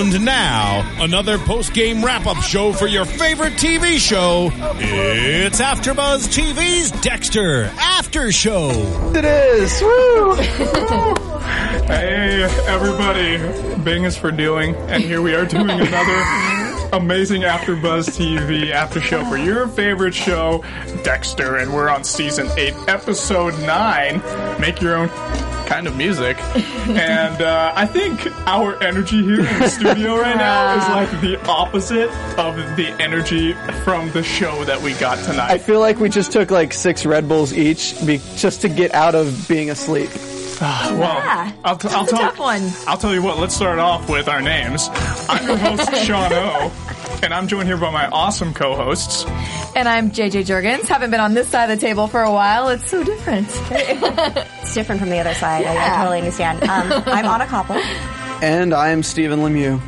And now, another post-game wrap-up show for your favorite TV show. It's AfterBuzz TV's Dexter After Show. It is. Woo! Hey, everybody. Bing is for doing, and here we are doing another amazing AfterBuzz TV after show for your favorite show, Dexter, and we're on season 8, episode 9. Make your own kind of music. And uh, I think our energy here in the studio right now is like the opposite of the energy from the show that we got tonight. I feel like we just took like six Red Bulls each be- just to get out of being asleep. Well, Yeah. I'll, t- I'll That's a tell one. I'll tell you what. Let's start off with our names. I'm your host Sean O, and I'm joined here by my awesome co-hosts. And I'm JJ Jurgens. Haven't been on this side of the table for a while. It's so different. It's different from the other side. I, I totally understand. Um, I'm Anna Koppel. And I am Stephen Lemieux.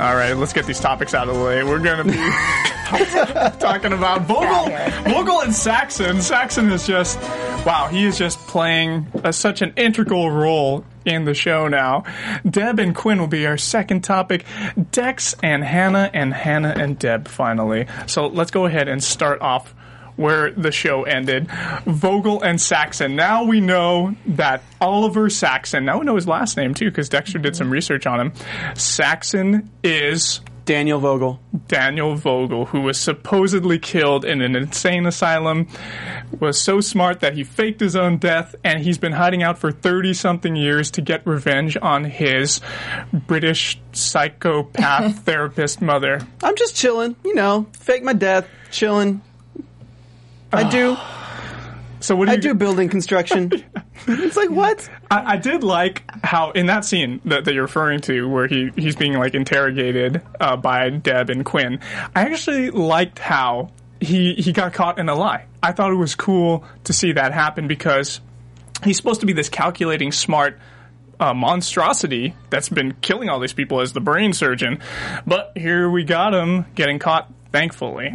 All right, let's get these topics out of the way. We're going to be talking about Vogel, Vogel and Saxon. Saxon is just wow. He is just playing a, such an integral role in the show now. Deb and Quinn will be our second topic. Dex and Hannah, and Hannah and Deb finally. So let's go ahead and start off where the show ended. Vogel and Saxon. Now we know that Oliver Saxon, now we know his last name too, because Dexter did some research on him. Saxon is Daniel Vogel. Daniel Vogel, who was supposedly killed in an insane asylum, was so smart that he faked his own death, and he's been hiding out for 30 something years to get revenge on his British psychopath therapist mother. I'm just chilling, you know, fake my death, chilling. I do. So what do I you do building construction. it's like what? I, I did like how in that scene that, that you're referring to, where he he's being like interrogated uh, by Deb and Quinn. I actually liked how he he got caught in a lie. I thought it was cool to see that happen because he's supposed to be this calculating, smart. Uh, monstrosity that's been killing all these people as the brain surgeon, but here we got him getting caught. Thankfully,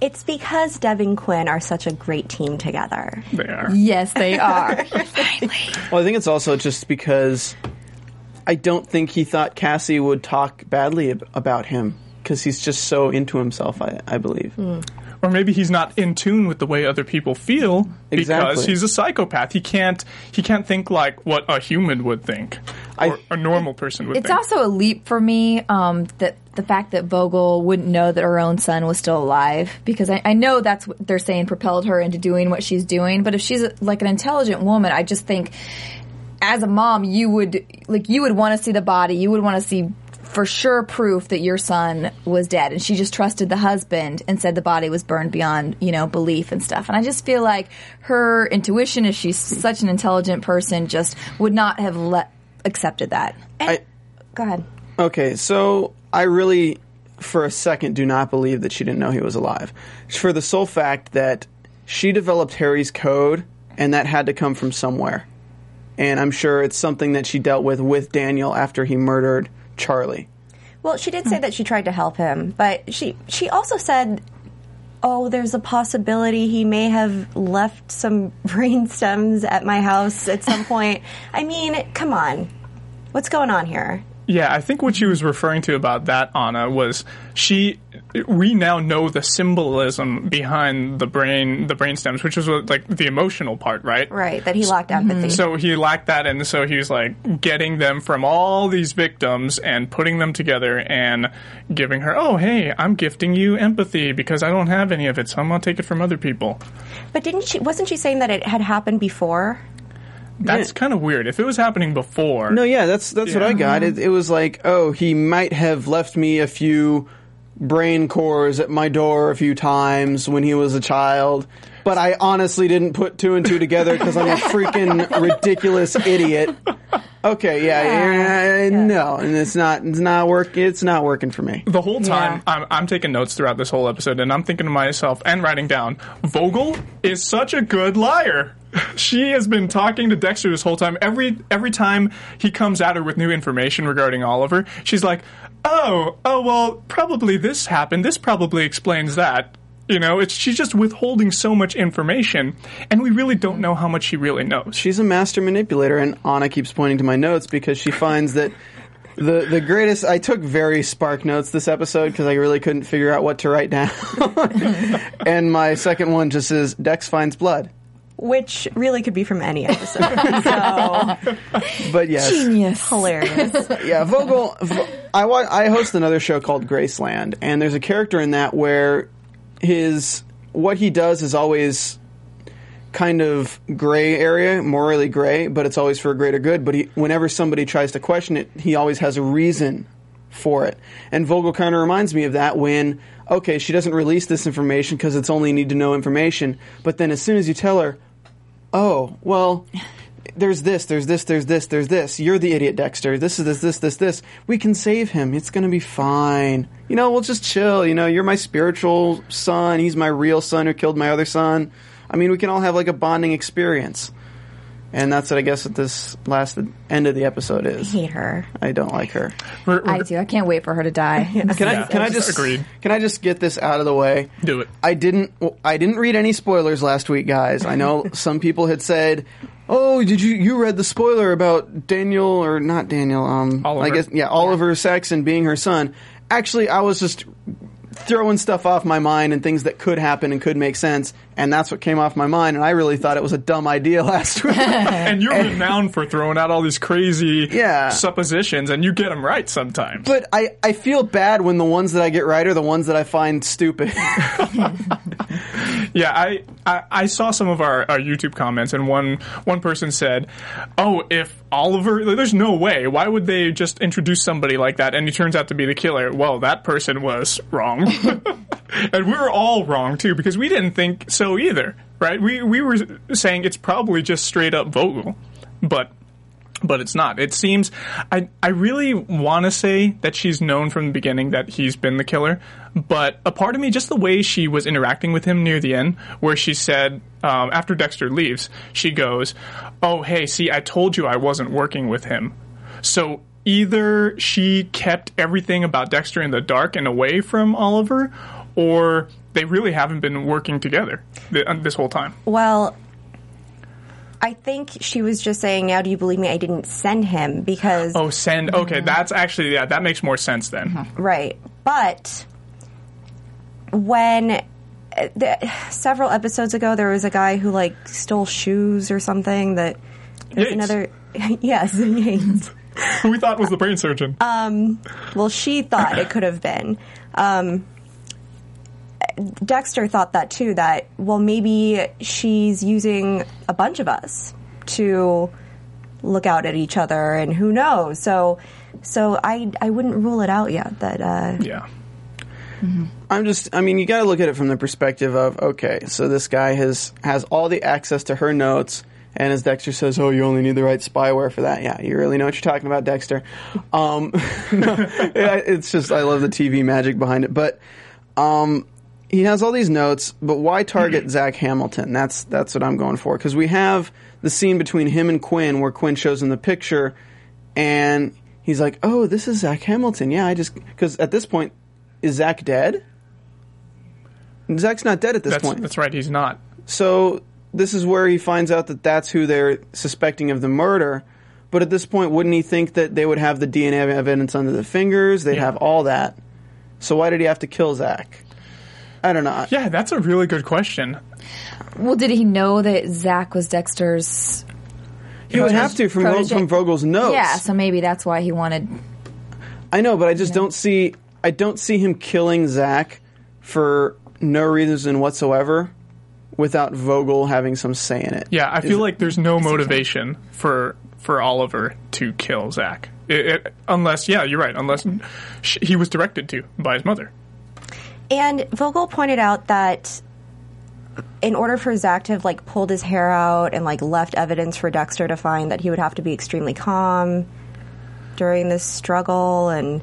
It's because Deb and Quinn are such a great team together. they are. yes, they are. Well, I think it's also just because I don't think he thought Cassie would talk badly ab- about him because he's just so into himself. I, I believe. Hmm. Or maybe he's not in tune with the way other people feel because he's a psychopath. He can't he can't think like what a human would think or a normal person would it's think. also a leap for me um, that the fact that Vogel wouldn't know that her own son was still alive because I, I know that's what they're saying propelled her into doing what she's doing. But if she's a, like an intelligent woman, I just think as a mom, you would like you would want to see the body. You would want to see for sure proof that your son was dead and she just trusted the husband and said the body was burned beyond you know belief and stuff and i just feel like her intuition if she's such an intelligent person just would not have let accepted that I, Go ahead. Okay, so I really, for a second, do not believe that she didn't know he was alive. For the sole fact that she developed Harry's code, and that had to come from somewhere. And I'm sure it's something that she dealt with with Daniel after he murdered Charlie. Well, she did say hmm. that she tried to help him, but she she also said, "Oh, there's a possibility he may have left some brain stems at my house at some point." I mean, come on, what's going on here? Yeah, I think what she was referring to about that Anna was she. We now know the symbolism behind the brain, the brain stems, which was what, like the emotional part, right? Right, that he lacked empathy. Mm-hmm. So he lacked that, and so he was like getting them from all these victims and putting them together and giving her, oh, hey, I'm gifting you empathy because I don't have any of it, so I'm gonna take it from other people. but didn't she? Wasn't she saying that it had happened before? That's kind of weird. If it was happening before, No, yeah, that's that's what I got. It, it was like, oh, he might have left me a few brain cores at my door a few times when he was a child. But I honestly didn't put two and two together because I'm a freaking ridiculous idiot. Okay, yeah, yeah, no, and it's not, it's not work, it's not working for me. The whole time, Yeah. I'm, I'm taking notes throughout this whole episode, and I'm thinking to myself and writing down, Vogel is such a good liar. She has been talking to Dexter this whole time. Every every time he comes at her with new information regarding Oliver, she's like, "Oh, oh, well, probably this happened. This probably explains that." You know, it's she's just withholding so much information, and we really don't know how much she really knows. She's a master manipulator, and Anna keeps pointing to my notes because she finds that the the greatest. I took very spark notes this episode because I really couldn't figure out what to write down. and my second one just says Dex finds blood. Which really could be from any episode. so But yes, Genius. hilarious. yeah, Vogel. I wa- I host another show called Graceland, and there's a character in that where his what he does is always kind of gray area, morally gray, but it's always for a greater good. But he, whenever somebody tries to question it, he always has a reason for it. And Vogel kind of reminds me of that when, okay, she doesn't release this information because it's only need to know information, but then as soon as you tell her, oh, well, there's this, there's this, there's this, there's this. You're the idiot, Dexter. This is this, this, this, this. We can save him. It's going to be fine. You know, we'll just chill. You know, you're my spiritual son. He's my real son who killed my other son. I mean, we can all have like a bonding experience. And that's what I guess what this last end of the episode is. Hate her. I don't like her. We're- we're- I do. I can't wait for her to die. Can I Yeah, can I just agreed. can I just get this out of the way? Do it. I didn't I didn't read any spoilers last week, guys. I know some people had said, "Oh, did you you read the spoiler about Daniel or not Daniel? Um, Oliver. I guess yeah, Oliver Saxon being her son." Actually, I was just throwing stuff off my mind and things that could happen and could make sense, and that's what came off my mind. And I really thought it was a dumb idea last week. and you're renowned for throwing out all these crazy Yeah. suppositions, and you get them right sometimes. But I, I feel bad when the ones that I get right are the ones that I find stupid. Yeah, I, I, I saw some of our, our YouTube comments, and one one person said, "Oh, if Oliver, like, there's no way. Why would they just introduce somebody like that?" And he turns out to be the killer. Well, that person was wrong, and we were all wrong too because we didn't think so either, right? We we were saying it's probably just straight up Vogel, but but it's not. It seems I I really want to say that she's known from the beginning that he's been the killer, but a part of me, just the way she was interacting with him near the end, where she said um, after Dexter leaves, she goes, "Oh hey, see, I told you I wasn't working with him." So either she kept everything about Dexter in the dark and away from Oliver, or they really haven't been working together th- this whole time. Well, I think she was just saying, "Now, do you believe me? I didn't send him because Oh, send. Okay, that's actually yeah, that makes more sense then. right." But when uh, the, several episodes ago, there was a guy who like stole shoes or something. That there's Yates. another. yes, Yates. Who we thought was the brain surgeon. Well, she thought it could have been. Um, Dexter thought that too. That well, maybe she's using a bunch of us to look out at each other, and who knows? So, so I I wouldn't rule it out yet. That uh, yeah. I'm just I mean you got to look at it from the perspective of okay, so this guy has has all the access to her notes and as Dexter says, "Oh, you only need the right spyware for that." Yeah, you really know what you're talking about, Dexter. Um, it's just I love the TV magic behind it, but um, he has all these notes. But why target Zach Hamilton? That's that's what I'm going for because we have the scene between him and Quinn where Quinn shows him the picture, and he's like, "Oh, this is Zach Hamilton." Yeah, I just because at this point, is Zach dead? Zach's not dead at this That's, point. that's right. He's not. So this is where he finds out that that's who they're suspecting of the murder. But at this point, wouldn't he think that they would have the DNA evidence under the fingers? They'd Yeah. have all that. So why did he have to kill Zach? I don't know. Yeah, that's a really good question. Well, did he know that Zach was Dexter's? He would have to from, protege- from Vogel's notes. Yeah, so maybe that's why he wanted. I know, but I just don't see. I don't see him killing Zach for no reason whatsoever, without Vogel having some say in it. Yeah, I Is feel it- like there's no motivation for for Oliver to kill Zach, It- it- unless yeah, you're right. Unless sh- he was directed to by his mother. And Vogel pointed out that in order for Zach to have like pulled his hair out and like left evidence for Dexter to find that he would have to be extremely calm during this struggle and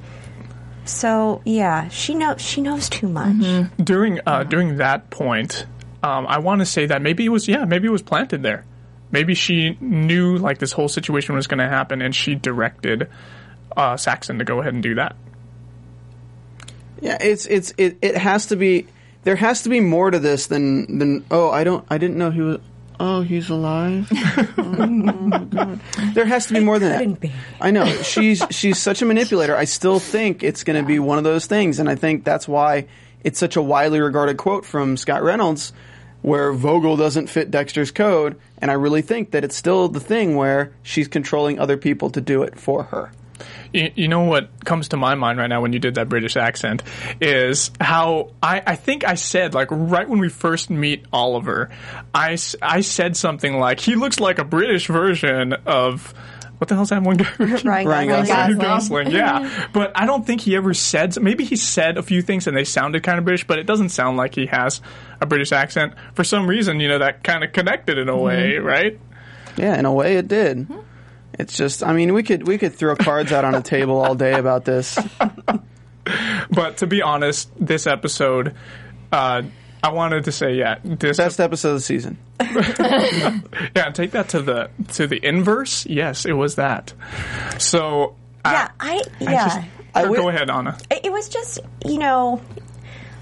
so yeah, she knows she knows too much. during uh, during that point, um, I want to say that maybe it was yeah, maybe it was planted there. Maybe she knew like this whole situation was going to happen, and she directed uh, Saxon to go ahead and do that. Yeah, it's it's it, it has to be there has to be more to this than than oh I don't I didn't know he was oh he's alive. oh. There has to be more than that. be. I know she's she's such a manipulator. I still think it's going to be one of those things, and I think that's why it's such a widely regarded quote from Scott Reynolds, where Vogel doesn't fit Dexter's code, and I really think that it's still the thing where she's controlling other people to do it for her. You, you know what comes to my mind right now when you did that British accent is how I, I think I said like right when we first meet Oliver, I, I said something like he looks like a British version of what the hell's that one guy? Ryan, Ryan Gosling. Gosling. Gosling, yeah. But I don't think he ever said. Maybe he said a few things and they sounded kind of British, but it doesn't sound like he has a British accent. For some reason, you know, that kind of connected in a mm-hmm. way, right? Yeah, in a way it did. Mm-hmm. It's just I mean we could we could throw cards out on a table all day about this. But to be honest, this episode, uh, I wanted to say, yeah, this Best episode of the season. yeah, take that to the to the inverse. Yes, it was that. So Yeah, I yeah. just, I go ahead, Anna. it it was just you know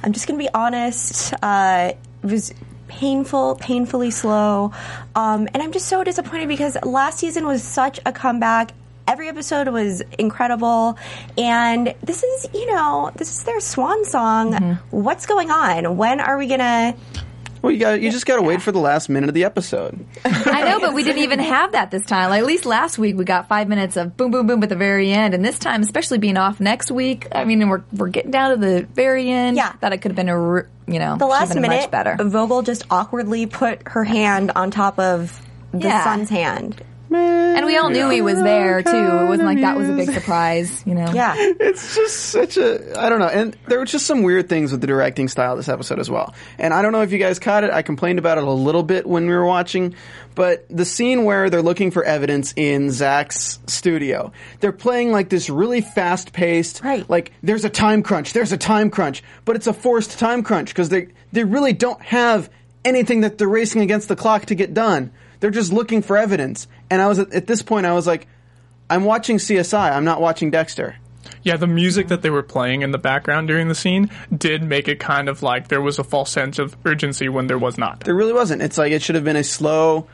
i'm just gonna be honest uh, it was painful painfully slow. Um, and i'm just so disappointed because last season was such a comeback. Every episode was incredible. And this is you know this is their swan song. What's going on? When are we gonna Well, you got you just got to wait for the last minute of the episode. I know, but we didn't even have that this time. Like, at least last week we got five minutes of boom, boom, boom at the very end, and this time, especially being off next week, I mean, we're we're getting down to the very end. Yeah. that it could have been a you know the last minute much better. vogel just awkwardly put her hand on top of the Yeah. son's hand And we all knew he was there too. It wasn't like that was a big surprise, you know. yeah It's just such a I don't know, and there were just some weird things with the directing style of this episode as well. And I don't know if you guys caught it. I complained about it a little bit when we were watching, but the scene where they're looking for evidence in Zach's studio, they're playing like this really fast paced, Right. Like there's a time crunch, there's a time crunch, but it's a forced time crunch because they they really don't have anything that they're racing against the clock to get done. They're just looking for evidence. And I was at, at this point, I was like, I'm watching CSI. I'm not watching Dexter. Yeah, the music that they were playing in the background during the scene did make it kind of like there was a false sense of urgency when there was not. There really wasn't. It's like it should have been a slow,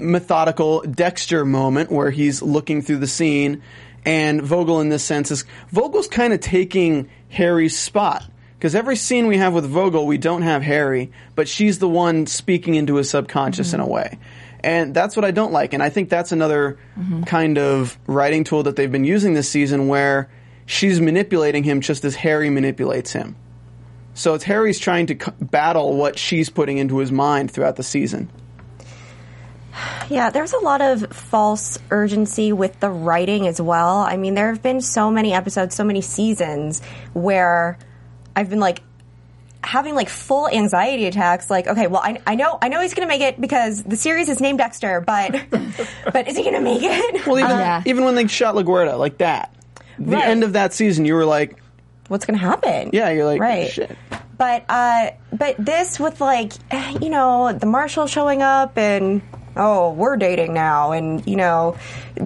methodical Dexter moment where he's looking through the scene, and Vogel, in this sense, is Vogel's kind of taking Harry's spot. Because every scene we have with Vogel, we don't have Harry, but she's the one speaking into his subconscious in a mm-hmm. way. And that's what I don't like. And I think that's another mm-hmm. kind of writing tool that they've been using this season where she's manipulating him just as Harry manipulates him. So it's Harry's trying to c- battle what she's putting into his mind throughout the season. Yeah, there's a lot of false urgency with the writing as well. I mean, there have been so many episodes, so many seasons where I've been like having like full anxiety attacks like okay well i, I know i know he's gonna make it because the series is named dexter but but is he gonna make it Well, even, Yeah. even when they shot LaGuerta like that, the Right. end of that season, you were like, what's gonna happen yeah, you're like, right shit. but uh but this with like you know the marshal showing up and oh we're dating now and you know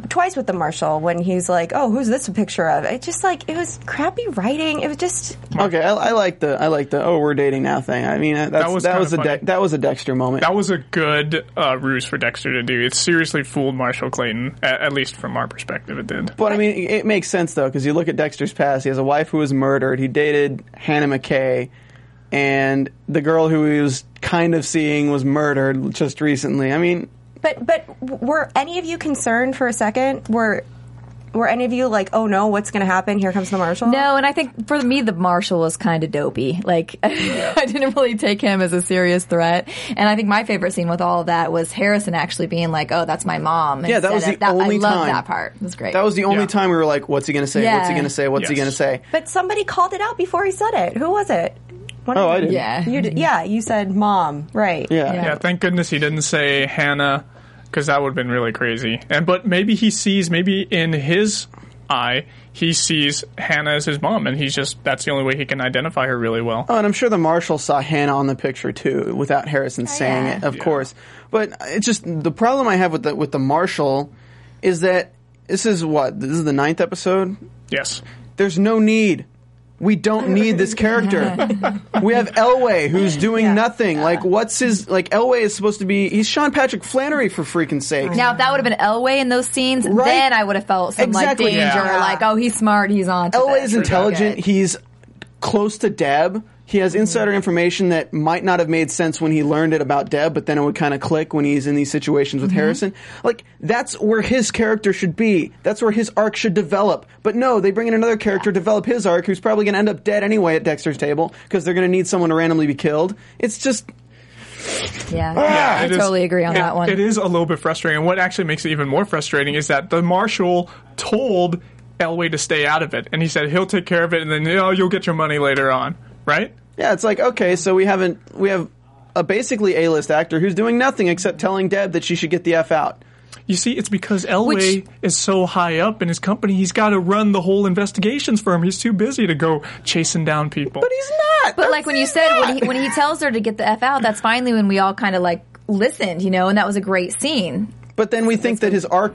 twice with the marshal when he's like oh who's this a picture of it just like it was crappy writing it was just Okay, I, I like the I like the oh we're dating now thing. I mean, that's, that was was that was a. De- that was a Dexter moment. That was a good uh, ruse for Dexter to do. It seriously fooled Marshall Clayton, at, at least from our perspective, it did. But I mean, it it makes sense though because you look at Dexter's past. He has a wife who was murdered. He dated Hannah McKay, and the girl who he was kind of seeing was murdered just recently. I mean, but but were any of you concerned for a second were were any of you like oh no what's gonna happen here comes the marshal No, and I think for me, the marshal was kind of dopey. Like, I didn't really take him as a serious threat. And I think my favorite scene with all of that was Harrison actually being like, "Oh, that's my mom." Yeah, that was the of- only I love time. that part. It was great. that was the only Yeah. time we were like, "What's he gonna say? What's he gonna say? What's he gonna say?" but somebody called it out before he said it who was it One Oh, of I you- did. Yeah. You did, yeah, you said mom, right? Yeah. Yeah. Yeah, thank goodness he didn't say Hannah, because that would have been really crazy. And but maybe he sees, maybe in his eye, he sees Hannah as his mom, and he's just that's the only way he can identify her really well. Oh, and I'm sure the marshal saw Hannah on the picture too, without Harrison oh, saying yeah. it, of course. But it's just the problem I have with the with the marshal is that this is what this is the ninth episode. Yes, There's no need. We don't need this character. we have Elway who's doing Yeah. nothing. Like, what's his like? Elway is supposed to be. He's Sean Patrick Flanery for freaking sake. Now, if that would have been Elway in those scenes, Right. then I would have felt some Exactly. like danger. Yeah. Like, oh, he's smart, he's on. to Elway this. is intelligent. Good. He's close to Deb. He has insider information that might not have made sense when he learned it about Deb, but then it would kind of click when he's in these situations with mm-hmm. Harrison. Like, that's where his character should be. That's where his arc should develop. But no, they bring in another character, develop his arc, who's probably going to end up dead anyway at Dexter's table, because they're going to need someone to randomly be killed. It's just, Yeah, ah, Yeah, I it is- totally agree on it- that one. It is a little bit frustrating. And what actually makes it even more frustrating is that the marshal told Elway to stay out of it, and he said he'll take care of it, and then you know, you'll get your money later on, right? yeah, it's like, okay, so we haven't, we have a basically A-list actor who's doing nothing except telling Deb that she should get the F out. You see, it's because Elway Which- is so high up in his company, he's got to run the whole investigations firm. He's too busy to go chasing down people. But he's not. But like when you said when he, when he tells her to get the f out, that's finally when we all kind of like listened, you know, and that was a great scene. But then we think that his arc,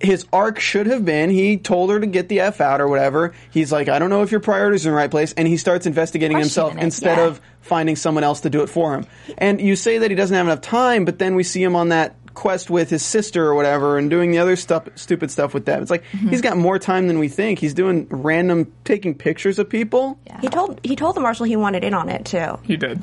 his arc should have been he told her to get the f out or whatever. He's like, I don't know if your priorities are in the right place, and he starts investigating himself it, instead yeah. of finding someone else to do it for him. And you say that he doesn't have enough time, but then we see him on that quest with his sister or whatever, and doing the other stuff, stupid stuff with them. It's like Mm-hmm. he's got more time than we think. He's doing random taking pictures of people. He told he told the marshal he wanted in on it too. he did.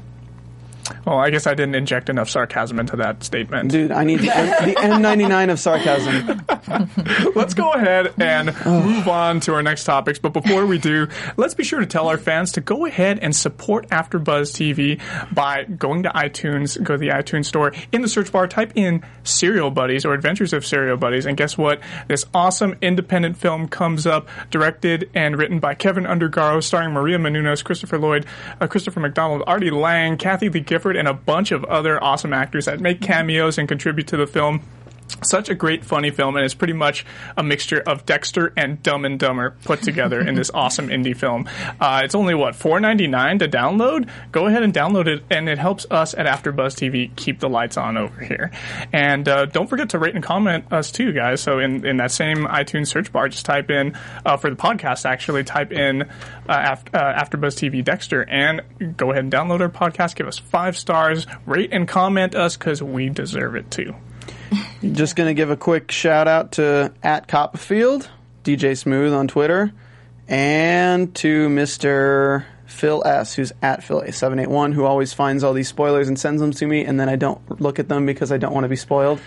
Well, I guess I didn't inject enough sarcasm into that statement. Dude, I need the, the N99 of sarcasm. Let's go ahead and move on to our next topics. But before we do, let's be sure to tell our fans to go ahead and support AfterBuzz TV by going to iTunes, go to the iTunes store. In the search bar, type in Serial Buddies or Adventures of Serial Buddies, and guess what? This awesome independent film comes up, directed and written by Kevin Undergaro, starring Maria Menounos, Christopher Lloyd, uh, Christopher McDonald, Artie Lange, Kathie Lee Gifford, and a bunch of other awesome actors that make cameos and contribute to the film such a great funny film and it's pretty much a mixture of dexter and dumb and dumber put together in this awesome indie film. Uh, it's only what $4.99 to download? Go ahead and download it and it helps us at afterbuzz tv keep the lights on over here. And uh, don't forget to rate and comment us too guys. So in, in that same itunes search bar just type in uh, for the podcast actually type in uh, after, uh, afterbuzz tv dexter and go ahead and download our podcast. Give us five stars. Rate and comment us because we deserve it too Just going to give a quick shout out to at Copperfield, DJ Smooth on Twitter, and to Mr. Phil S, who's at Phil A781, who always finds all these spoilers and sends them to me, and then I don't look at them because I don't want to be spoiled.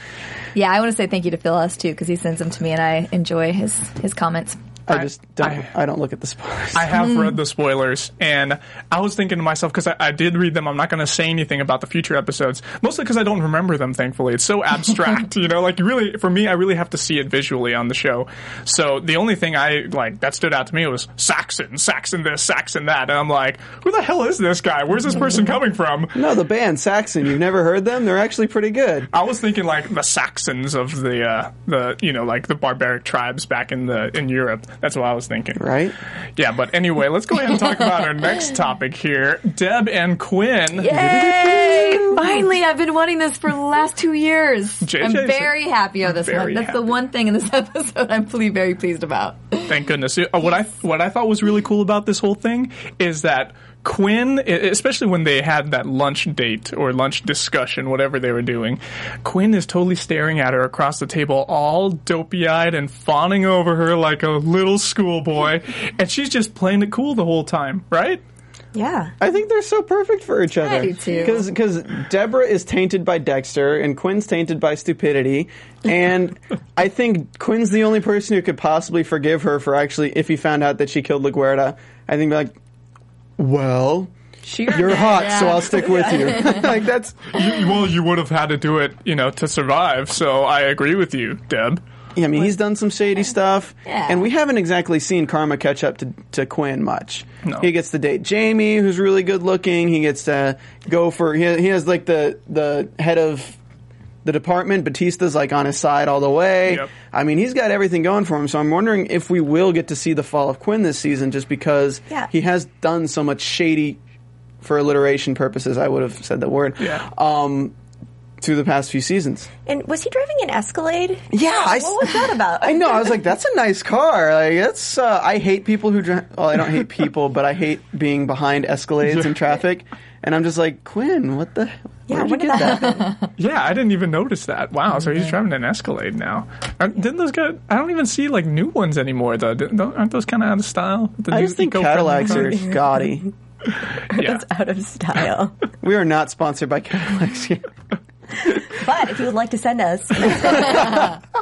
Yeah, I want to say thank you to Phil S too because he sends them to me and I enjoy his his comments. I I- just don't. I- I, don't look at the spoilers. I have read the spoilers, and I was thinking to myself because I, I did read them. I'm not going to say anything about the future episodes, mostly because I don't remember them. Thankfully, it's so abstract, you know. Like really, for me, I really have to see it visually on the show. So the only thing I like that stood out to me was Saxon, Saxon this, Saxon that, and I'm like, who the hell is this guy? Where's this person coming from? no, the band Saxon. You've never heard them? They're actually pretty good. I was thinking like the Saxons of the uh, the you know like the barbaric tribes back in the in Europe. That's what I was thinking. Right? Yeah, but anyway, let's go ahead and talk about our next topic here. Deb and Quinn. Yay! Finally, I've been wanting this for the last two years. JJ I'm very happy of this one. That's the one thing in this episode I'm really very pleased about. Thank goodness. Uh, What I what I thought was really cool about this whole thing is that Quinn, especially when they had that lunch date or lunch discussion, whatever they were doing, Quinn is totally staring at her across the table, all dopey eyed and fawning over her like a little schoolboy, and she's just playing it cool the whole time, right? Yeah. I think they're so perfect for each other. do too. Because Deborah is tainted by Dexter and Quinn's tainted by stupidity. And I think Quinn's the only person who could possibly forgive her for actually, if he found out that she killed LaGuerta, I think like, well, you're hot, so I'll stick with you. like that's You, well, you would have had to do it, you know, to survive. So I agree with you, Deb. Yeah, I mean, he's done some shady stuff, Yeah. and we haven't exactly seen Karma catch up to, to Quinn much. No. He gets to date Jamie, who's really good looking. He gets to go for he, he has like the the head of the department. Batista's like on his side all the way. Yep. I mean, he's got everything going for him. So I'm wondering if we will get to see the fall of Quinn this season, just because Yeah. he has done so much shady. For alliteration purposes, I would have said that word. Yeah. Um, through the past few seasons. And was he driving an Escalade? Yeah, I, What was that about? I know. I was like, that's a nice car. Like, that's. Uh, I hate people who drive. Well, I don't hate people, but I hate being behind Escalades in traffic. And I'm just like, Quinn, what the? Yeah, Where'd you get that that? Yeah, I didn't even notice that. Wow, so he's driving an Escalade now. Aren't- Didn't those guys? I don't even see like new ones anymore though. Didn't- don't- Aren't those kind of out of style? The I new just think eco-friendly Cadillacs are cars? gaudy. Yeah. Out of style. We are not sponsored by Cadillacs here. But if you would like to send us,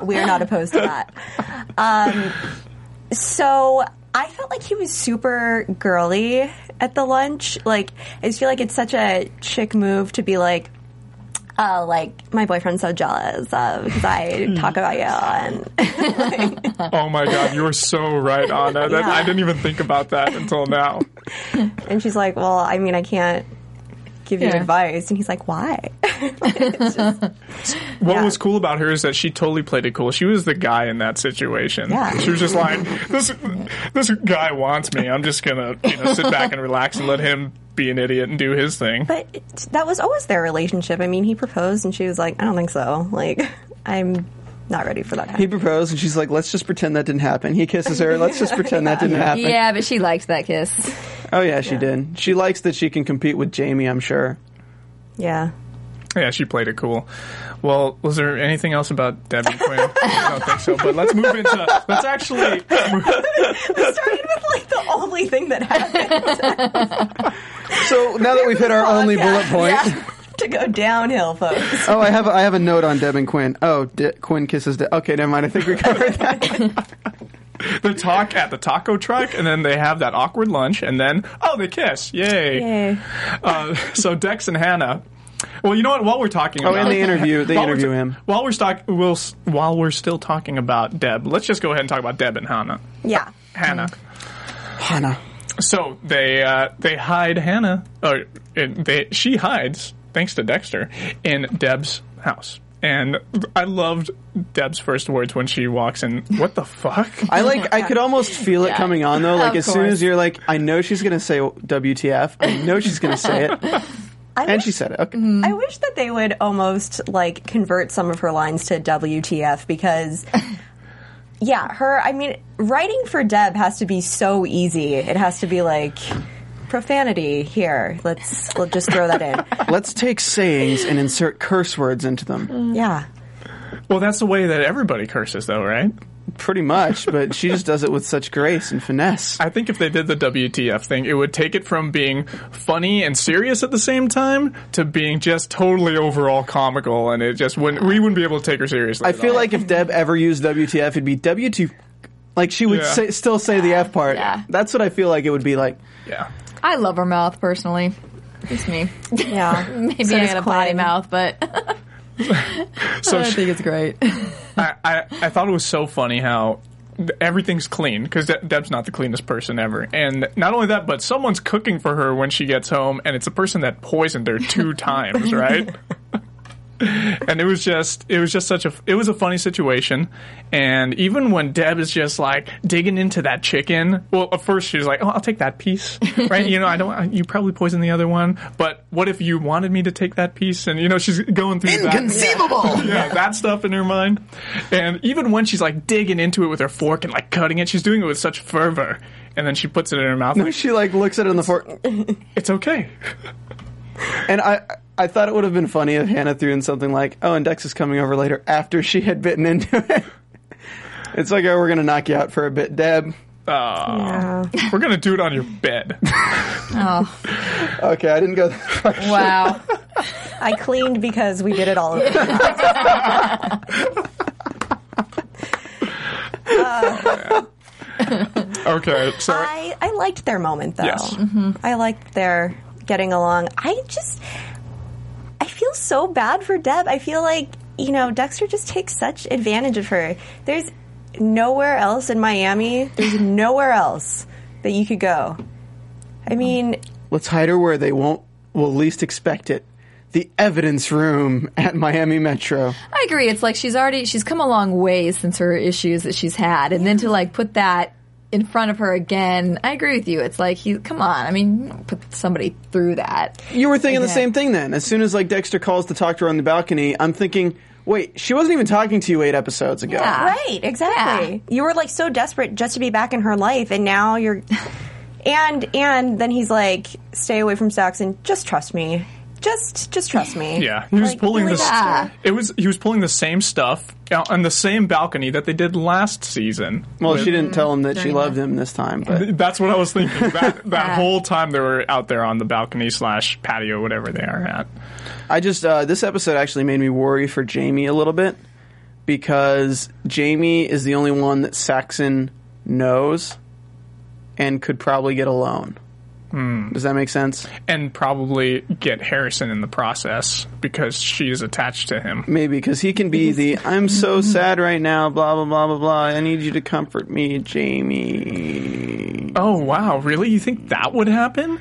we are not opposed to that. Um, so I felt like he was super girly at the lunch. Like I just feel like it's such a chick move to be like. Uh, like my boyfriend's so jealous uh, because I talk about you, and Oh my god, you're so right on that. That- Yeah. I didn't even think about that until now. and she's like, "Well, I mean, I can't give you Yeah. advice," and he's like, "Why?" What Yeah. was cool about her is that she totally played it cool. She was the guy in that situation. Yeah. She was just like, this this guy wants me. I'm just gonna you know sit back and relax and let him be an idiot and do his thing. But it, that was always their relationship. I mean, he proposed, and she was like, "I don't think so. Like, I'm not ready for that." Kind He proposed, and she's like, "Let's just pretend that didn't happen." He kisses her. Let's just pretend that didn't happen. Yeah, but she liked that kiss. Oh yeah, she did. She likes that she can compete with Jamie. I'm sure. yeah. Yeah, she played it cool. Well, was there anything else about Debbie Quinn? I don't think so. But let's move into. Let's actually. Started with like the only thing that happened. So now that we've hit our only bullet point. Yeah. to go downhill, folks. Oh, I have a, I have a note on Deb and Quinn. Oh, De- Quinn kisses Deb. Okay, never mind. I think we covered that. The talk at the taco truck, and then they have that awkward lunch, and then oh, they kiss! Yay! Yay. Uh, so Dex and Hannah. Well, you know what? While we're talking, Oh, about and they interview they interview him. While we're stock, we'll, while we're still talking about Deb, let's just go ahead and talk about Deb and Hannah. Yeah. Hannah. Hannah. So they uh, they hide Hannah, or they she hides thanks to Dexter in Deb's house. And I loved Deb's first words when she walks in. What the fuck? I like. I could almost feel it Yeah. coming on though. Like Of as soon as course. you're like, I know she's gonna say WTF. I know she's gonna say it, I and wish, she said it. Okay. I wish that they would almost like convert some of her lines to WTF because. Yeah, her. I mean, writing for Deb has to be so easy. It has to be like profanity here. Let's we'll just throw that in. Let's take sayings and insert curse words into them. Yeah. Well, that's the way that everybody curses, though, right? Pretty much, but she just does it with such grace and finesse. I think if they did the WTF thing, it would take it from being funny and serious at the same time to being just totally overall comical, and it just wouldn't. We wouldn't be able to take her seriously. I at feel all. like if Deb ever used WTF, it'd be W2. Like she would Yeah. say, still say the F part. Yeah. That's what I feel like it would be like. yeah. I love her mouth personally. It's me. Yeah. Maybe So I does got a potty mouth, but So I she- think it's great. I, I, I thought it was so funny how everything's clean because De- Deb's not the cleanest person ever, and not only that, but someone's cooking for her when she gets home, and it's a person that poisoned her two times, right? and it was just it was just such a it was a funny situation and even when deb is just like digging into that chicken well at first she's like oh i'll take that piece right you know i don't you probably poisoned the other one but what if you wanted me to take that piece and you know she's going through that Inconceivable! yeah, that stuff in her mind. And even when she's like digging into it with her fork and like cutting it, she's doing it with such fervor. And then she puts it in her mouth. Like, She like looks at it in the fork, it's okay. and I I thought it would have been funny if Hannah threw in something like, "Oh, and Dex is coming over later after she had bitten into it." It's like, "Oh, we're gonna knock you out for a bit, Deb." Uh, We're gonna do it on your bed. Oh Okay, I didn't go. that far. wow! I cleaned because we did it all over. Okay, so I, I liked their moment though. Yes. I liked their getting along. I just I feel so bad for Deb. I feel like you know, Dexter just takes such advantage of her. There's nowhere else in Miami. There's nowhere else that you could go. I mean, Let's hide her where they won't will least expect it. The evidence room at Miami Metro. I agree. It's like she's already she's come a long way since her issues that she's had, and then to like put that in front of her again. I agree with you. It's like he come on. I mean, put somebody through that. You were thinking the same thing then. As soon as like Dexter calls to talk to her on the balcony, I'm thinking, wait, she wasn't even talking to you eight episodes ago. Yeah. right, exactly. You were like so desperate just to be back in her life, and now you're. And and then he's like, "Stay away from Saxon. Just trust me. Just just trust me." Yeah, he was Like, pulling really, this. Dexter? It was he was pulling the same stuff out on the same balcony that they did last season. Well, With- she didn't tell him that she loved him this time, but That's what I was thinking. That that Yeah. whole time they were out there on the balcony slash patio, whatever they are at. I just uh, this episode actually made me worry for Jamie a little bit because Jamie is the only one that Saxon knows and could probably get alone. Hmm. Does that make sense? and probably get Harrison in the process because she's attached to him. Maybe because he can be the "I'm so sad right now," blah blah blah blah blah. I need you to comfort me, Jamie. Oh wow, really? You think that would happen?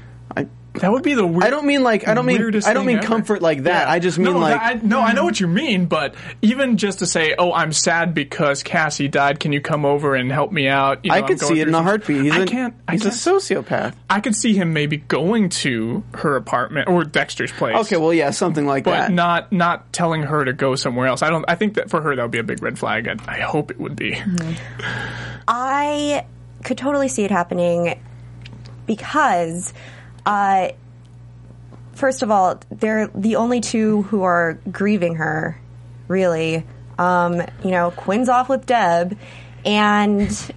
I, That would be the weird. I don't mean like I don't mean I don't mean ever. comfort like that. Yeah. I just mean no, like that- I, no, I know what you mean, but even just to say, "Oh, I'm sad because Cassie died. Can you come over and help me out?" You know, I I'm could see it in a heartbeat. He's, I an- can't. I he's can't. a sociopath. I could see him maybe going to her apartment or Dexter's place. Okay, well, yeah, something like but that. But not not telling her to go somewhere else. I don't. I think that for her that would be a big red flag. and I hope it would be. I could totally see it happening because, uh, first of all, they're the only two who are grieving her, really. Um, you know, Quinn's off with Deb, and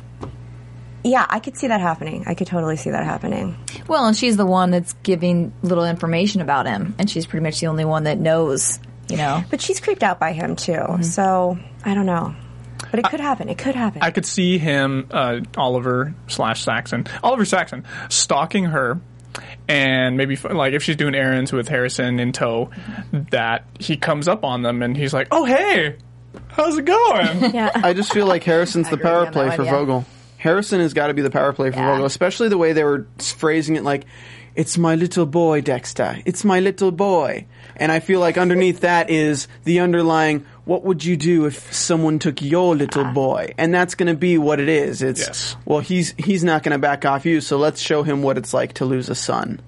yeah, I could see that happening. I could totally see that happening. Well, and she's the one that's giving little information about him, and she's pretty much the only one that knows. You know, But she's creeped out by him too, so I don't know. But it could happen. It could happen. I could see him, uh, Oliver slash Saxon, Oliver Saxon, stalking her, and maybe like if she's doing errands with Harrison in tow, that he comes up on them and he's like, "Oh hey, how's it going?" yeah. I just feel like Harrison's the power play for. Vogel. Harrison has got to be the power play for Yeah. Vogel, especially the way they were phrasing it like, it's my little boy, Dexter. It's my little boy. And I feel like underneath that is the underlying, what would you do if someone took your little ah. boy? And that's going to be what it is. It's, Yes. well, he's, he's not going to back off you, so let's show him what it's like to lose a son.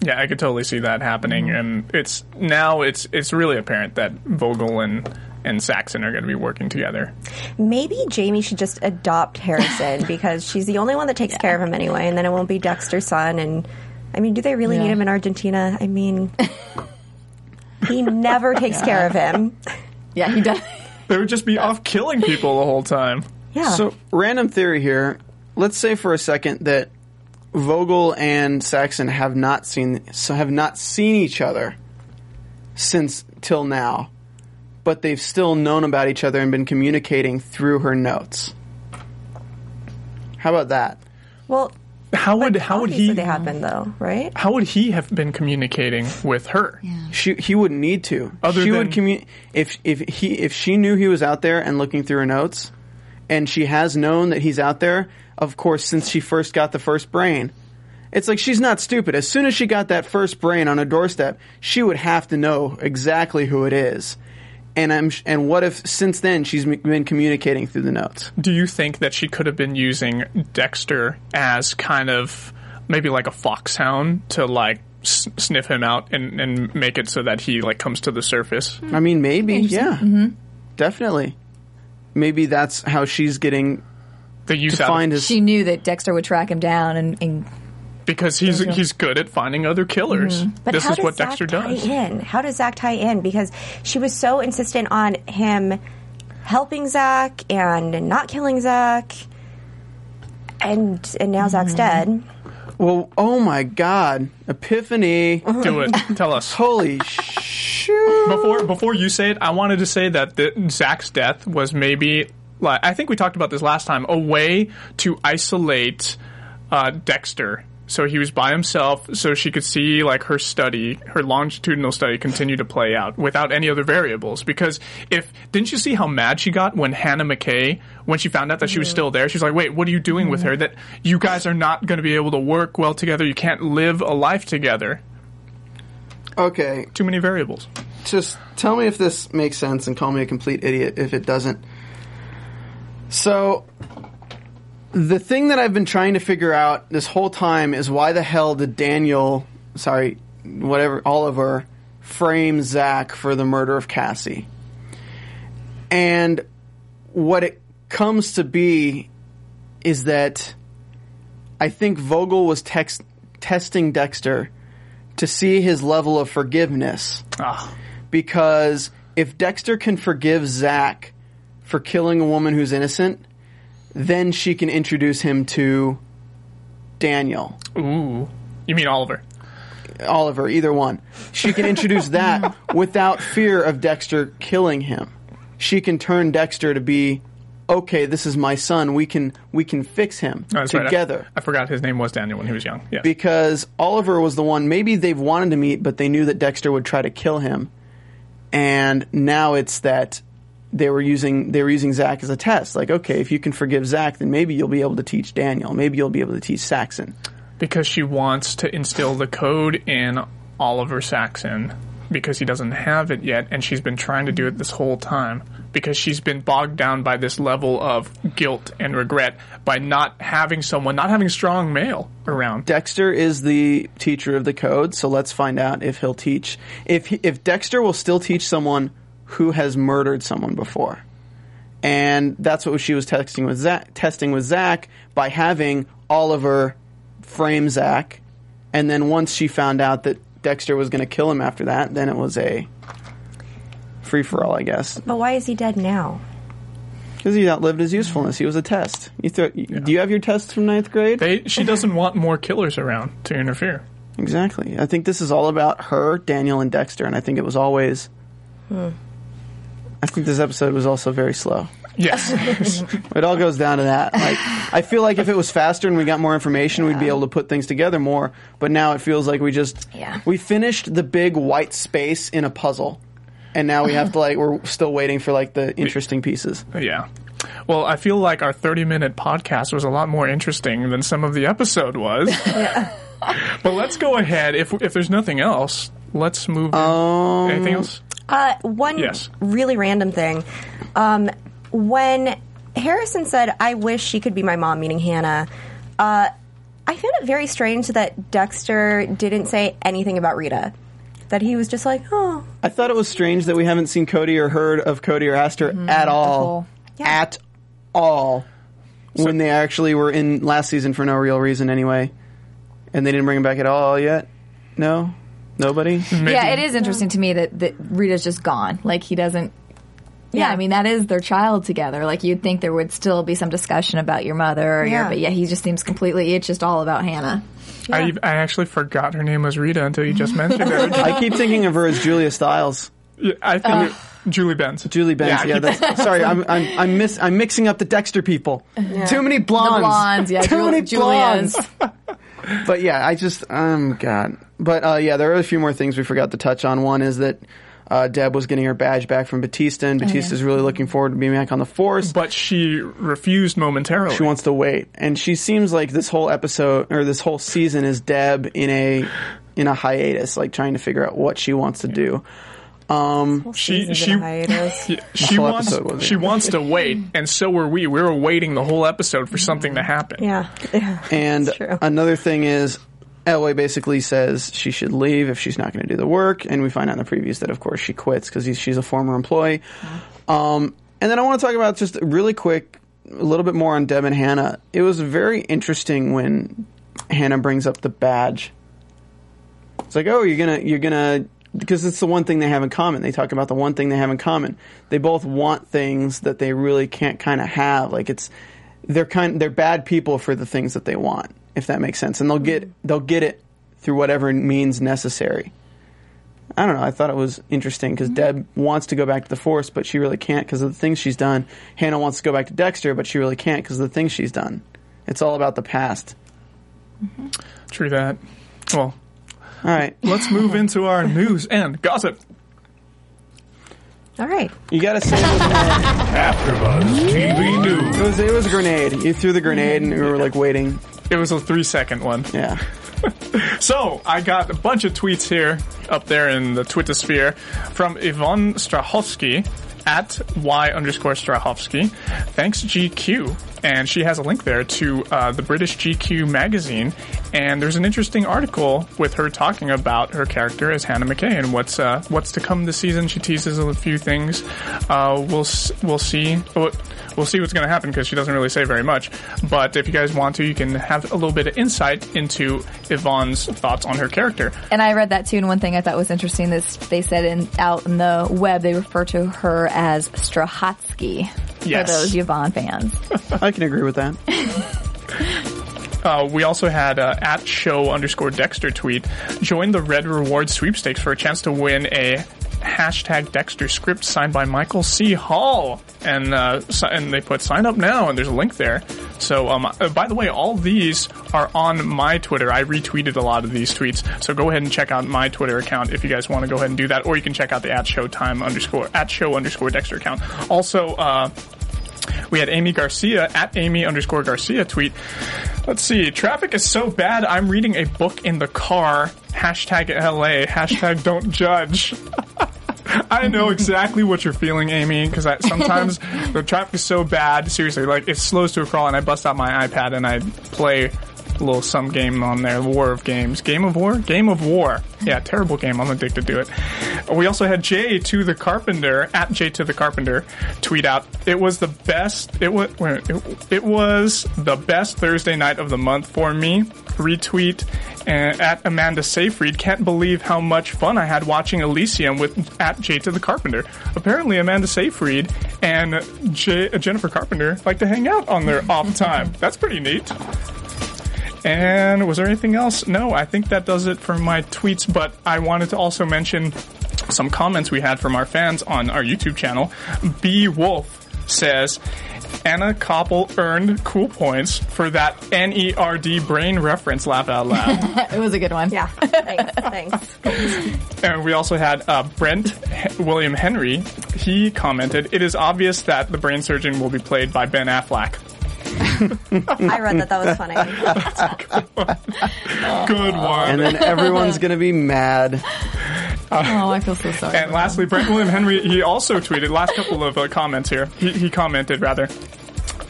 yeah, I could totally see that happening, and it's now it's it's really apparent that Vogel and and Saxon are going to be working together. Maybe Jamie should just adopt Harrison because she's the only one that takes care of him anyway, and then it won't be Dexter's son. And I mean, do they really Yeah. need him in Argentina? I mean, he never takes care of him. yeah, he does. They would just be off killing people the whole time. Yeah. So, random theory here. Let's say for a second that Vogel and Saxon have not seen so have not seen each other since till now, but they've still known about each other and been communicating through her notes. How about that? well, How would how would he obviously they have been though, right? how would he have been communicating with her? She he wouldn't need to. Other she than- would commu- if if he if she knew he was out there and looking through her notes, and she has known that he's out there. Of course, since she first got the first brain, it's like she's not stupid. As soon as she got that first brain on a doorstep, she would have to know exactly who it is. And I'm sh- and what if since then she's m- been communicating through the notes? Do you think that she could have been using Dexter as kind of maybe like a foxhound to like s- sniff him out and, and make it so that he like comes to the surface? I mean, maybe, yeah, mm-hmm. definitely. Maybe that's how she's getting The use to out find of, his. She knew that Dexter would track him down, and, and because he's he's good at finding other killers. Mm-hmm. But this how is does what Zach Dexter tie does. in? How does Zach tie in? Because she was so insistent on him helping Zach and not killing Zach, and and now Zach's mm-hmm. dead. well, oh my God, Epiphany! Mm-hmm. Do it. Tell us. Holy shoot! Before before you say it, I wanted to say that the, Zach's death was maybe like I think we talked about this last time, a way to isolate uh, Dexter So he was by himself, so she could see like her study, her longitudinal study, continue to play out without any other variables. Because if didn't you see how mad she got when Hannah McKay, when she found out that she was mm-hmm. still there, she was like, "Wait, what are you doing with her? Mm-hmm. That you guys are not going to be able to work well together. You can't live a life together. Okay, Too many variables." just tell me if this makes sense and call me a complete idiot if it doesn't. So, the thing that I've been trying to figure out this whole time is why the hell did Daniel, sorry, whatever, Oliver, frame Zach for the murder of Cassie? And what it comes to be is that I think Vogel was text, testing Dexter to see his level of forgiveness Ah, because if Dexter can forgive Zach for killing a woman who's innocent, then she can introduce him to Daniel, ooh, you mean Oliver? Oliver, either one. She can introduce that without fear of Dexter killing him. She can turn Dexter to be okay, this is my son. We can we can fix him Oh, that's right. I- together. I, forgot his name was Daniel when he was young. Yeah. because Oliver was the one maybe they've wanted to meet, but they knew that Dexter would try to kill him, and now it's that they were using they were using Zach as a test. Like, okay, if you can forgive Zach, then maybe you'll be able to teach Daniel. Maybe you'll be able to teach Saxon. because she wants to instill the code in Oliver Saxon because he doesn't have it yet, and she's been trying to do it this whole time because she's been bogged down by this level of guilt and regret by not having someone, not having strong male around. Dexter is the teacher of the code, so let's find out if he'll teach if he, if Dexter will still teach someone who has murdered someone before. And that's what she was testing with Zach, testing with Zach by having Oliver frame Zach, and then once she found out that Dexter was going to kill him after that, then it was a free for all, I guess, But why is he dead now? because he outlived his usefulness. He was a test. You throw, Do you have your tests from ninth grade? They, she doesn't want more killers around to interfere. Exactly. I think this is all about her, Daniel, and Dexter, and I think it was always. Hmm. I think this episode was also very slow. Yes. It all goes down to that. Like, I feel like if it was faster and we got more information, we'd be able to put things together more. But now it feels like we just Yeah. we finished the big white space in a puzzle, and now we have to like we're still waiting for like the interesting pieces. yeah. Well, I feel like our 30 minute podcast was a lot more interesting than some of the episode was. yeah. but let's go ahead. If, if there's nothing else, let's move. Um, Anything else? Uh, one Yes. really random thing. Um, when Harrison said, I wish she could be my mom, meaning Hannah, uh, I found it very strange that Dexter didn't say anything about Rita. That he was just like, oh. I thought it was strange that we haven't seen Cody or heard of Cody or asked her at all, Yeah. at all, when they actually were in last season for no real reason anyway, and they didn't bring him back at all yet. No, nobody. Yeah, it is interesting to me that, that Rita's just gone. Like he doesn't. Yeah, Yeah. I mean that is their child together. Like you'd think there would still be some discussion about your mother, or your, Yeah. but yeah, he just seems completely. It's just all about Hannah. I, I actually forgot her name was Rita until you just mentioned it. I keep thinking of her as Julia Stiles, Yeah, I think Julie Benz. Julie Benz. Yeah, Yeah, that's, sorry, I'm I'm I'm, miss, I'm mixing up the Dexter people. Too many blondes. The blondes, yeah, Too Jul- many Julia's. blondes. but yeah, I just um God. But uh, yeah, there are a few more things we forgot to touch on. One is that uh, Deb was getting her badge back from Batista, and Batista's really looking forward to being back on the Force. But she refused momentarily. she wants to wait, and she seems like this whole episode or this whole season is Deb in a in a hiatus, like trying to figure out what she wants to do. Um, she Season's she in a hiatus. Yeah, she wants she wants to wait, and so were we. We were waiting the whole episode for something to happen. Yeah. yeah And another thing is, Elway basically says she should leave if she's not going to do the work, and we find out in the previews that of course she quits because she's a former employee. Um, and then I want to talk about just really quick, a little bit more on Deb and Hannah. It was very interesting when Hannah brings up the badge. It's like, oh, you're gonna, you're gonna, because it's the one thing they have in common. They talk about the one thing they have in common. They both want things that they really can't kind of have. Like it's, they're kind, they're bad people for the things that they want, if that makes sense. And they'll get, they'll get it through whatever means necessary. I don't know. I thought it was interesting because mm-hmm. Deb wants to go back to the Force, but she really can't because of the things she's done. Hannah wants to go back to Dexter, but she really can't because of the things she's done. It's all about the past. Mm-hmm. True that. Well, All right, let's move into our news and gossip. All right. you got to say it was, AfterBuzz TV News. it was it was a grenade. You threw the grenade, and we were like waiting. It was a three second one. Yeah. So I got a bunch of tweets here up there in the Twitter sphere from Yvonne Strahovski at y underscore Strahovski. Thanks GQ. And she has a link there to uh, the British GQ magazine. And there's an interesting article with her talking about her character as Hannah McKay and what's uh, what's to come this season. She teases a few things. Uh, we'll we'll see. We'll see what's going to happen because she doesn't really say very much. But if you guys want to, you can have a little bit of insight into Yvonne's thoughts on her character. And I read that too, and one thing I thought was interesting is they said in out in the web they refer to her as Strahotsky Yes. for those Yvonne fans. I can agree with that. Uh, we also had uh, at show underscore Dexter tweet join the Red Reward sweepstakes for a chance to win a hashtag Dexter script signed by Michael C. Hall, and uh, and they put sign up now, and there's a link there. So, um, uh, by the way, all these are on my Twitter. I retweeted a lot of these tweets, so go ahead and check out my Twitter account if you guys want to go ahead and do that, or you can check out the at Showtime underscore at show underscore Dexter account. Also. Uh, we had Amy Garcia at Amy underscore Garcia tweet. Let's see. Traffic is so bad. I'm reading a book in the car. Hashtag LA. Hashtag don't judge. I know exactly what you're feeling, Amy, because sometimes the traffic is so bad. Seriously, like it slows to a crawl, and I bust out my iPad and I play a little some game on there, War of Games, Game of War, Game of War. Yeah, terrible game. I'm addicted to it. We also had Jay to the Carpenter at Jay to the Carpenter tweet out. It was the best. It was it, it was the best Thursday night of the month for me. Retweet and at Amanda Seyfried. Can't believe how much fun I had watching Elysium with at Jay to the Carpenter. Apparently, Amanda Seyfried and Jay, uh, Jennifer Carpenter like to hang out on their off time. That's pretty neat. And was there anything else? No, I think that does it for my tweets, but I wanted to also mention some comments we had from our fans on our YouTube channel. B Wolf says, Anna Koppel earned cool points for that NERD brain reference laugh out loud. it was a good one. Yeah. Thanks. Thanks. and we also had uh, Brent H- William Henry. He commented, It is obvious that the brain surgeon will be played by Ben Affleck. I read that. That was funny. Good one. And then everyone's gonna be mad. Oh, I feel so sorry. And lastly, Brent William Henry, he also tweeted, last couple of uh, comments here. He, he commented, rather.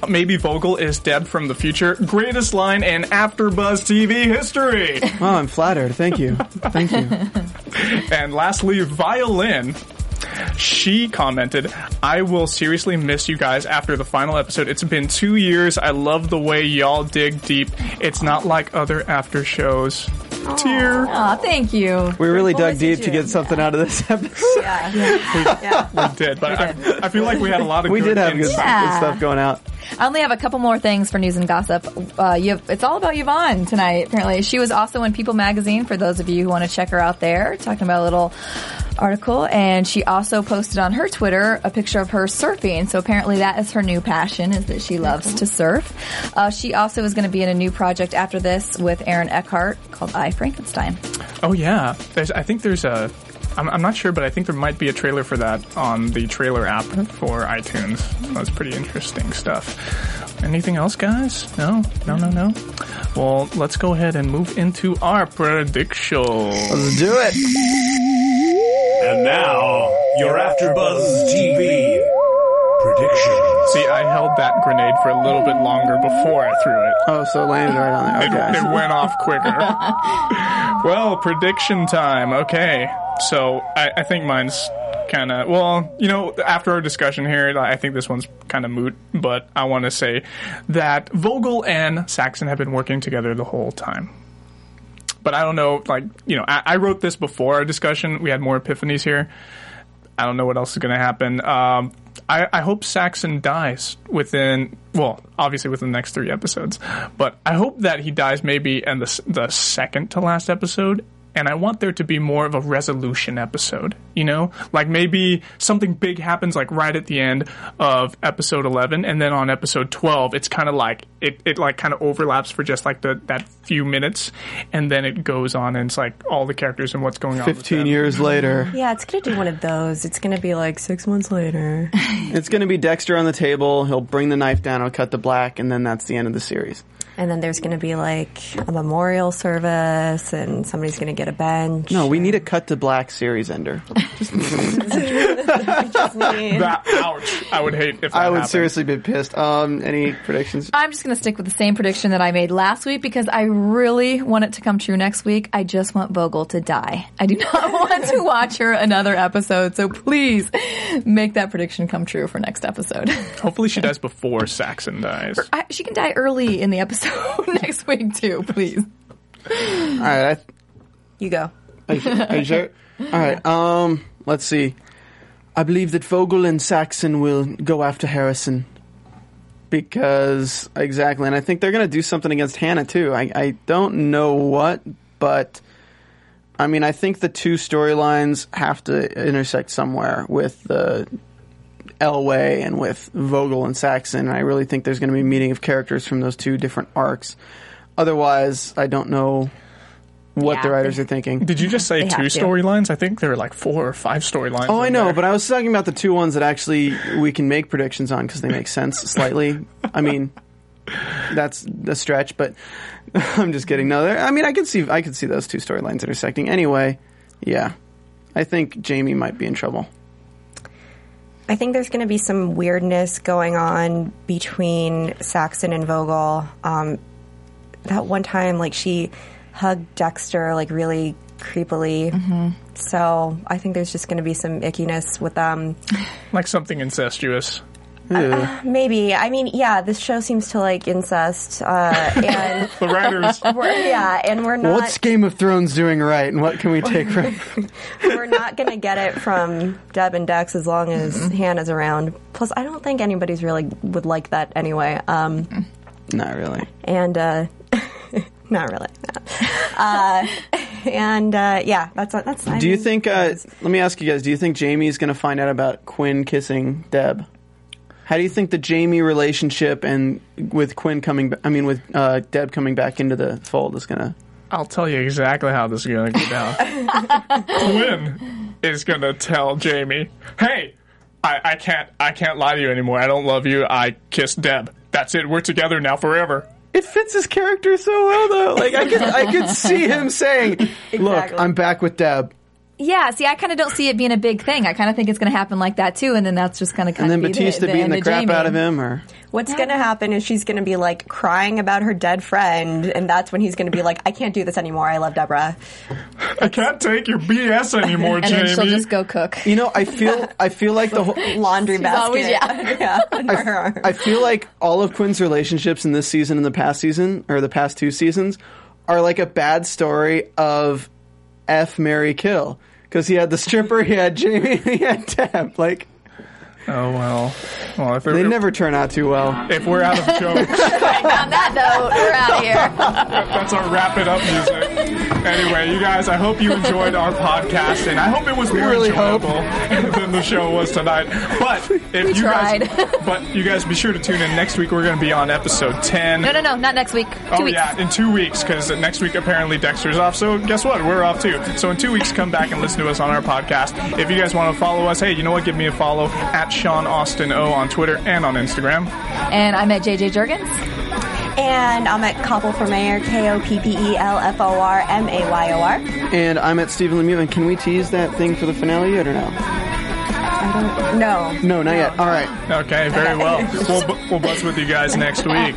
Maybe Vogel is dead from the future. Greatest line in AfterBuzz TV history. Oh, I'm flattered. Thank you. Thank you. and lastly, Violin. She commented, I will seriously miss you guys after the final episode. It's been two years. I love the way y'all dig deep. It's not like other after shows. Tear. Aw, thank you. We really We'll dug deep to get something out of this episode. Yeah. Yeah. We did, but I, I feel like we had a lot of We good did have good. Yeah. good stuff going out. I only have a couple more things for news and gossip. Uh, you have, it's all about Yvonne tonight. Apparently, she was also in People Magazine. For those of you who want to check her out there, talking about a little article, and she also posted on her Twitter a picture of her surfing. So apparently, that is her new passion: is that she loves to surf. Uh, she also is going to be in a new project after this with Aaron Eckhart called I Frankenstein. Oh yeah, there's. I think there's a. I'm, I'm not sure, but I think there might be a trailer for that on the trailer app for iTunes. That's pretty interesting stuff. Anything else, guys? No, no, no, no. Well, let's go ahead and move into our prediction. Let's do it. And now, your AfterBuzz TV prediction. See, I held that grenade for a little bit longer before I threw it. Oh, so it landed right on there. It, it went off quicker. well, prediction time. Okay. So I, I think mine's kind of, well, you know, after our discussion here, I think this one's kind of moot, but I want to say that Vogel and Saxon have been working together the whole time. But I don't know, like, you know, I, I wrote this before our discussion. We had more epiphanies here. I don't know what else is going to happen. Um, I, I hope Saxon dies within, well, obviously within the next three episodes, but I hope that he dies maybe in the, the second to last episode and I want there to be more of a resolution episode. You know, like maybe something big happens like right at the end of episode eleven, and then on episode twelve, it's kind of like it, it like kind of overlaps for just like the that few minutes, and then it goes on and it's like all the characters and what's going on. Fifteen years later, Yeah, it's gonna do one of those. It's gonna be like six months later. it's going to be Dexter on the table. He'll bring the knife down. He'll cut the black, and then that's the end of the series. And then there's gonna be like a memorial service and somebody's gonna get a bench. No, we need a cut to black series ender. That ouch! I would hate if that I would happened. seriously be pissed. Um, any predictions? I'm just going to stick with the same prediction that I made last week because I really want it to come true next week. I just want Vogel to die. I do not want to watch her another episode. So please make that prediction come true for next episode. Hopefully, she dies before Saxon dies. I, she can die early in the episode next week too, please. All right, I, You go. Are you, are you sure? All right. Um, let's see. I believe that Vogel and Saxon will go after Harrison because exactly, and I think they're going to do something against Hannah too. I I don't know what, but I mean, I think the two storylines have to intersect somewhere with the Elway and with Vogel and Saxon. I really think there's going to be a meeting of characters from those two different arcs. Otherwise, I don't know what Yeah, the writers they- are thinking. Did you just say They two storylines? I think there are like four or five storylines. Oh, I know, there. but I was talking about the two ones that actually we can make predictions on because they make sense slightly. I mean, that's a stretch, but I'm just kidding. No, they're- I mean, I could see I could see those two storylines intersecting. Anyway, yeah, I think Jamie might be in trouble. I think there's going to be some weirdness going on between Saxon and Vogel. Um, that one time, like she hugged Dexter like really creepily. So I think there's just going to be some ickiness with them. like something incestuous. Ew. Maybe. I mean, yeah, this show seems to like incest, uh, and The writers. we're, yeah, and we're not. What's Game of Thrones doing right, and what can we take from? we're not going to get it from Deb and Dex as long as Hannah's around. Plus, I don't think anybody's really would like that anyway. Um, Not really. and uh, not really. no. Uh, and uh, yeah, that's that's. I Do you think? Uh, let me ask you guys. Do you think Jamie's going to find out about Quinn kissing Deb? How do you think the Jamie relationship and with Quinn coming? ba- I mean, with uh, Deb coming back into the fold is going to? I'll tell you exactly how this is going to go down. Quinn is going to tell Jamie, "Hey, I, I can't, I can't lie to you anymore. I don't love you. I kissed Deb. That's it. We're together now forever." It fits his character so well, though. Like I could, I could see him saying, "Look, I'm back with Deb," Yeah, see, I kind of don't see it being a big thing. I kind of think it's going to happen like that too, and then that's just going to and kind then of be Batista the, the beating the crap Jamie. out of him, or What's going to happen is she's going to be like crying about her dead friend, and that's when he's going to be like, "I can't do this anymore. I love Deborah." I can't take your BS anymore, and Jamie. then she'll just go cook. you know, I feel, I feel like the whole. Laundry basket. always- yeah. yeah, under her arm. I feel like all of Quinn's relationships in this season and the past season, or the past two seasons, are like a bad story of F Marry Kill. Because he had the stripper, he had Jamie, he had Deb. Like, oh well. Well, if, they if, never turn out too well. if we're out of jokes, On that note, we're out of here. that's our wrap it up music. Anyway, you guys, I hope you enjoyed our podcast, and I hope it was more really hope. enjoyable than the show was tonight. But if you tried. guys, but you guys, be sure to tune in next week. We're going to be on episode ten. No, no, no, not next week. Two Oh weeks. yeah, in two weeks because next week apparently Dexter's off. So guess what? We're off too. So in two weeks, come back and listen to us on our podcast. If you guys want to follow us, hey, you know what? Give me a follow at Sean Austin O on Twitter and on Instagram. And I'm at JJ Jurgens. And I'm at Koppel for Mayor, K O P P E L F O R M A Y O R. And I'm at Stephen Lemieux. And can we tease that thing for the finale yet or no? No. No, not yet. All right. Okay, very well. We'll, bu- we'll buzz with you guys next week.